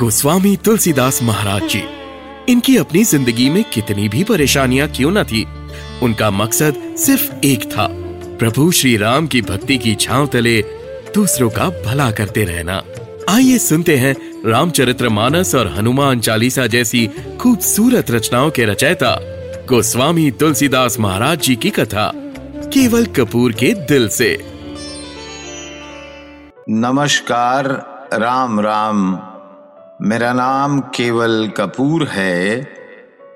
गोस्वामी तुलसीदास महाराज जी, इनकी अपनी ज़िंदगी में कितनी भी परेशानियाँ क्यों न थी, उनका मकसद सिर्फ़ एक था, प्रभु श्री राम की भक्ति की छांव तले दूसरों का भला करते रहना। आइए सुनते हैं रामचरित्र मानस और हनुमान चालीसा जैसी खूबसूरत रचनाओं के रचयिता गोस्वामी तुलसीदास महाराज जी की कथा, केवल कपूर के दिल से। नमस्कार, राम राम। मेरा नाम केवल कपूर है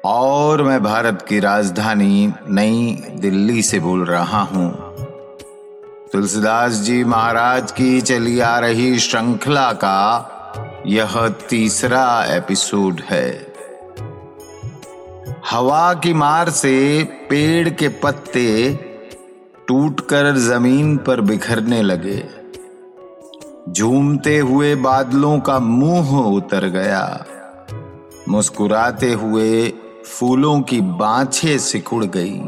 और मैं भारत की राजधानी नई दिल्ली से बोल रहा हूँ। तुलसीदास जी महाराज की चली आ रही श्रृंखला का यह तीसरा एपिसोड है। हवा की मार से पेड़ के पत्ते टूटकर ज़मीन पर बिखरने लगे। झूमते हुए बादलों का मुँह उतर गया। मुस्कुराते हुए फूलों की बाछे सिकुड़ गई।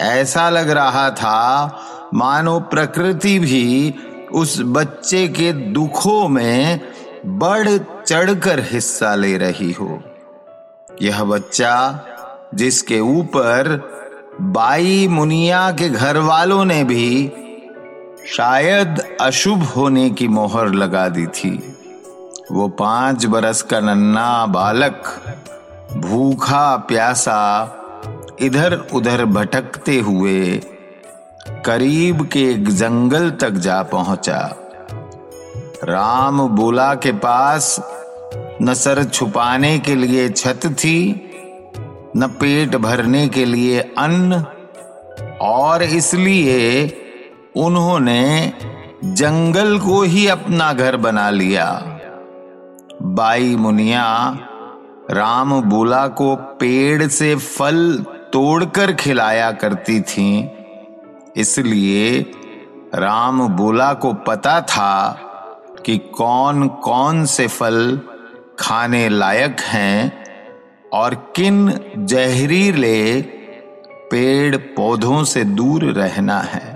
ऐसा लग रहा था, मानो प्रकृति भी उस बच्चे के दुखों में बढ़ चढ़कर हिस्सा ले रही हो। यह बच्चा, जिसके ऊपर बाई मुनिया के घर वालों ने भी शायद अशुभ होने की मोहर लगा दी थी। वो पाँच बरस का नन्ना बालक, भूखा प्यासा इधर उधर भटकते हुए करीब के एक जंगल तक जा पहुँचा। राम बोला के पास न सर छुपाने के लिए छत थी, न पेट भरने के लिए अन्न, और इसलिए उन्होंने जंगल को ही अपना घर बना लिया। बाई मुनिया, राम बुला को पेड़ से फल तोड़कर खिलाया करती थी। इसलिए राम बुला को पता था कि कौन कौन से फल खाने लायक हैं और किन जहरीले पेड़ पौधों से दूर रहना है।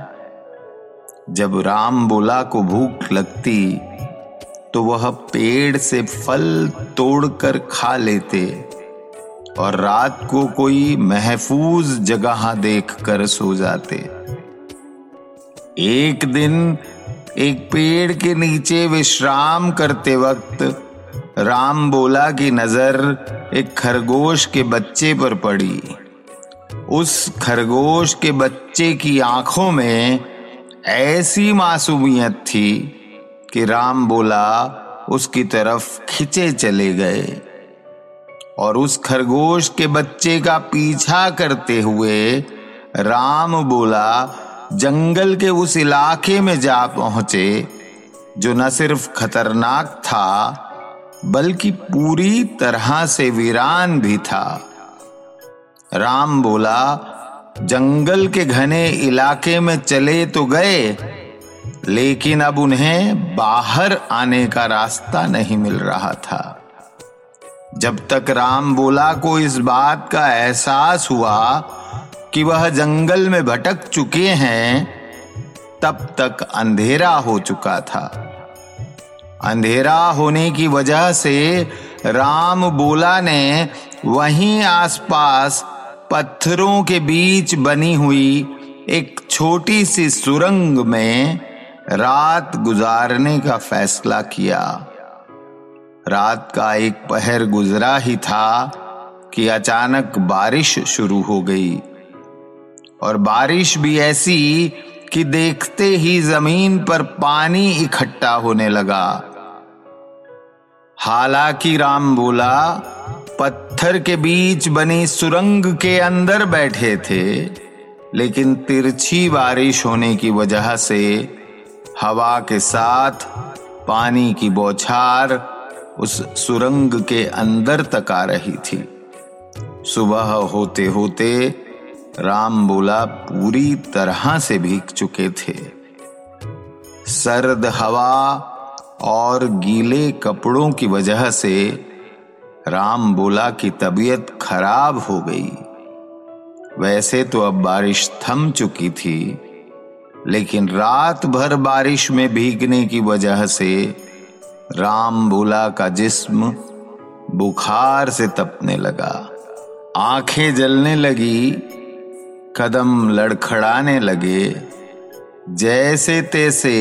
जब राम बोला को भूख लगती तो वह पेड़ से फल तोड़कर खा लेते और रात को कोई महफूज जगह देखकर सो जाते। एक दिन एक पेड़ के नीचे विश्राम करते वक्त राम बोला की नज़र एक खरगोश के बच्चे पर पड़ी। उस खरगोश के बच्चे की आँखों में ऐसी मासूमियत थी कि राम बोला, उसकी तरफ़ खिंचे चले गए और उस खरगोश के बच्चे का पीछा करते हुए राम बोला, जंगल के उस इलाके में जा पहुँचे, जो न सिर्फ़ खतरनाक था, बल्कि पूरी तरह से वीरान भी था। राम बोला जंगल के घने इलाके में चले तो गए, लेकिन अब उन्हें बाहर आने का रास्ता नहीं मिल रहा था। जब तक राम बोला को इस बात का एहसास हुआ कि वह जंगल में भटक चुके हैं, तब तक अंधेरा हो चुका था। अंधेरा होने की वजह से राम बोला ने, वहीं आसपास पत्थरों के बीच बनी हुई एक छोटी सी सुरंग में रात गुजारने का फैसला किया। रात का एक पहर गुजरा ही था कि अचानक बारिश शुरू हो गई। और बारिश भी ऐसी कि देखते ही ज़मीन पर पानी इकट्ठा होने लगा। हालाँकि राम बोला, पत्थर के बीच बनी सुरंग के अंदर बैठे थे, लेकिन तिरछी बारिश होने की वजह से हवा के साथ पानी की बौछार उस सुरंग के अंदर तक आ रही थी। सुबह होते होते राम बोला, पूरी तरह से भीग चुके थे। सर्द हवा और गीले कपड़ों की वजह से राम बोला कि तबीयत खराब हो गई। वैसे तो अब बारिश थम चुकी थी, लेकिन रात भर बारिश में भीगने की वजह से राम बोला का जिस्म बुखार से तपने लगा। आँखें जलने लगी, कदम लड़खड़ाने लगे। जैसे तैसे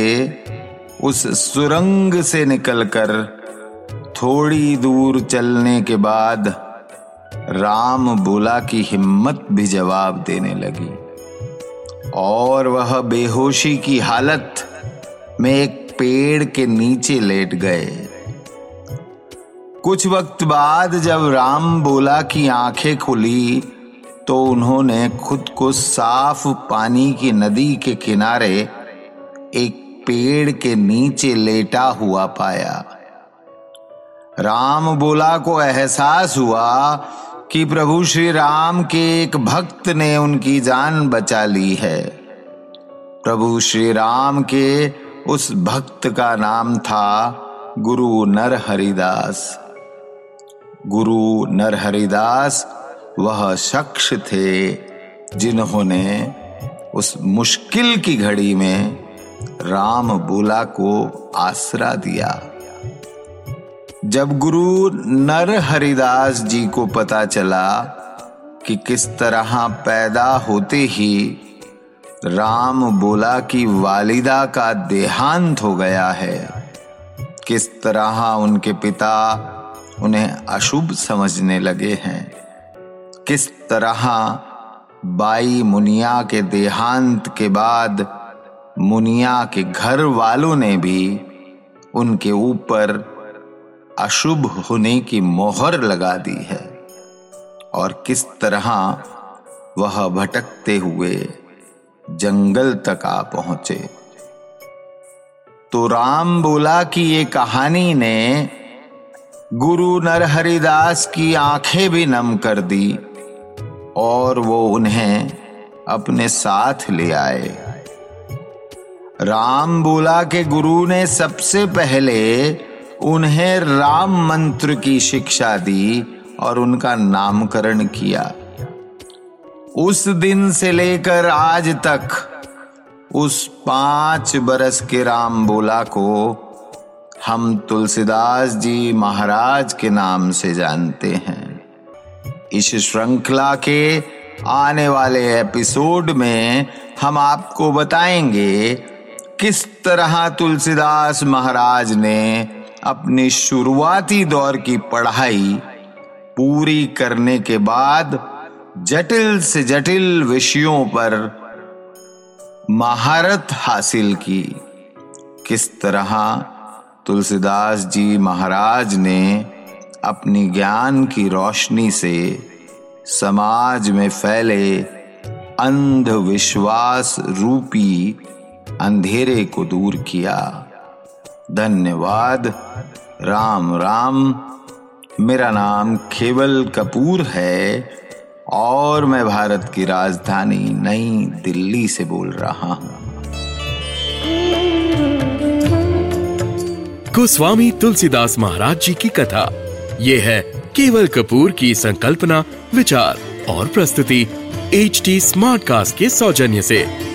उस सुरंग से निकलकर थोड़ी दूर चलने के बाद राम बोला की हिम्मत भी जवाब देने लगी। और वह बेहोशी की हालत में एक पेड़ के नीचे लेट गए। कुछ वक्त बाद जब राम बोला की आँखें खुली तो उन्होंने खुद को साफ़ पानी की नदी के किनारे एक पेड़ के नीचे लेटा हुआ पाया। राम बोला को एहसास हुआ कि प्रभु श्री राम के एक भक्त ने उनकी जान बचा ली है। प्रभु श्री राम के उस भक्त का नाम था गुरु नर हरिदास गुरु नर हरिदास वह शख्स थे जिन्होंने उस मुश्किल की घड़ी में राम बोला को आसरा दिया। जब गुरु नर हरिदास जी को पता चला कि किस तरह पैदा होते ही राम बोला कि वालिदा का देहांत हो गया है, किस तरह उनके पिता उन्हें अशुभ समझने लगे हैं, किस तरह बाई मुनिया के देहांत के बाद मुनिया के घर वालों ने भी उनके ऊपर अशुभ होने की मोहर लगा दी है। और किस तरह वह भटकते हुए जंगल तक आ पहुँचे। तो राम बोला कि ये कहानी ने गुरु नरहरिदास की आँखें भी नम कर दी और वो उन्हें अपने साथ ले आए। राम बोला के गुरु ने सबसे पहले उन्हें राम मंत्र की शिक्षा दी और उनका नामकरण किया। उस दिन से लेकर आज तक उस पाँच बरस के राम बोला को हम तुलसीदास जी महाराज के नाम से जानते हैं। इस श्रृंखला के आने वाले एपिसोड में हम आपको बताएँगे किस तरह तुलसीदास महाराज ने अपनी शुरुआती दौर की पढ़ाई पूरी करने के बाद जटिल से जटिल विषयों पर महारत हासिल की। किस तरह तुलसीदास जी महाराज ने अपनी ज्ञान की रोशनी से समाज में फैले अंधविश्वास रूपी अंधेरे को दूर किया। धन्यवाद। राम राम। मेरा नाम केवल कपूर है और मैं भारत की राजधानी नई दिल्ली से बोल रहा हूँ। गोस्वामी तुलसीदास महाराज जी की कथा। ये है केवल कपूर की संकल्पना, विचार और प्रस्तुति एच टी स्मार्ट कास्ट के सौजन्य से।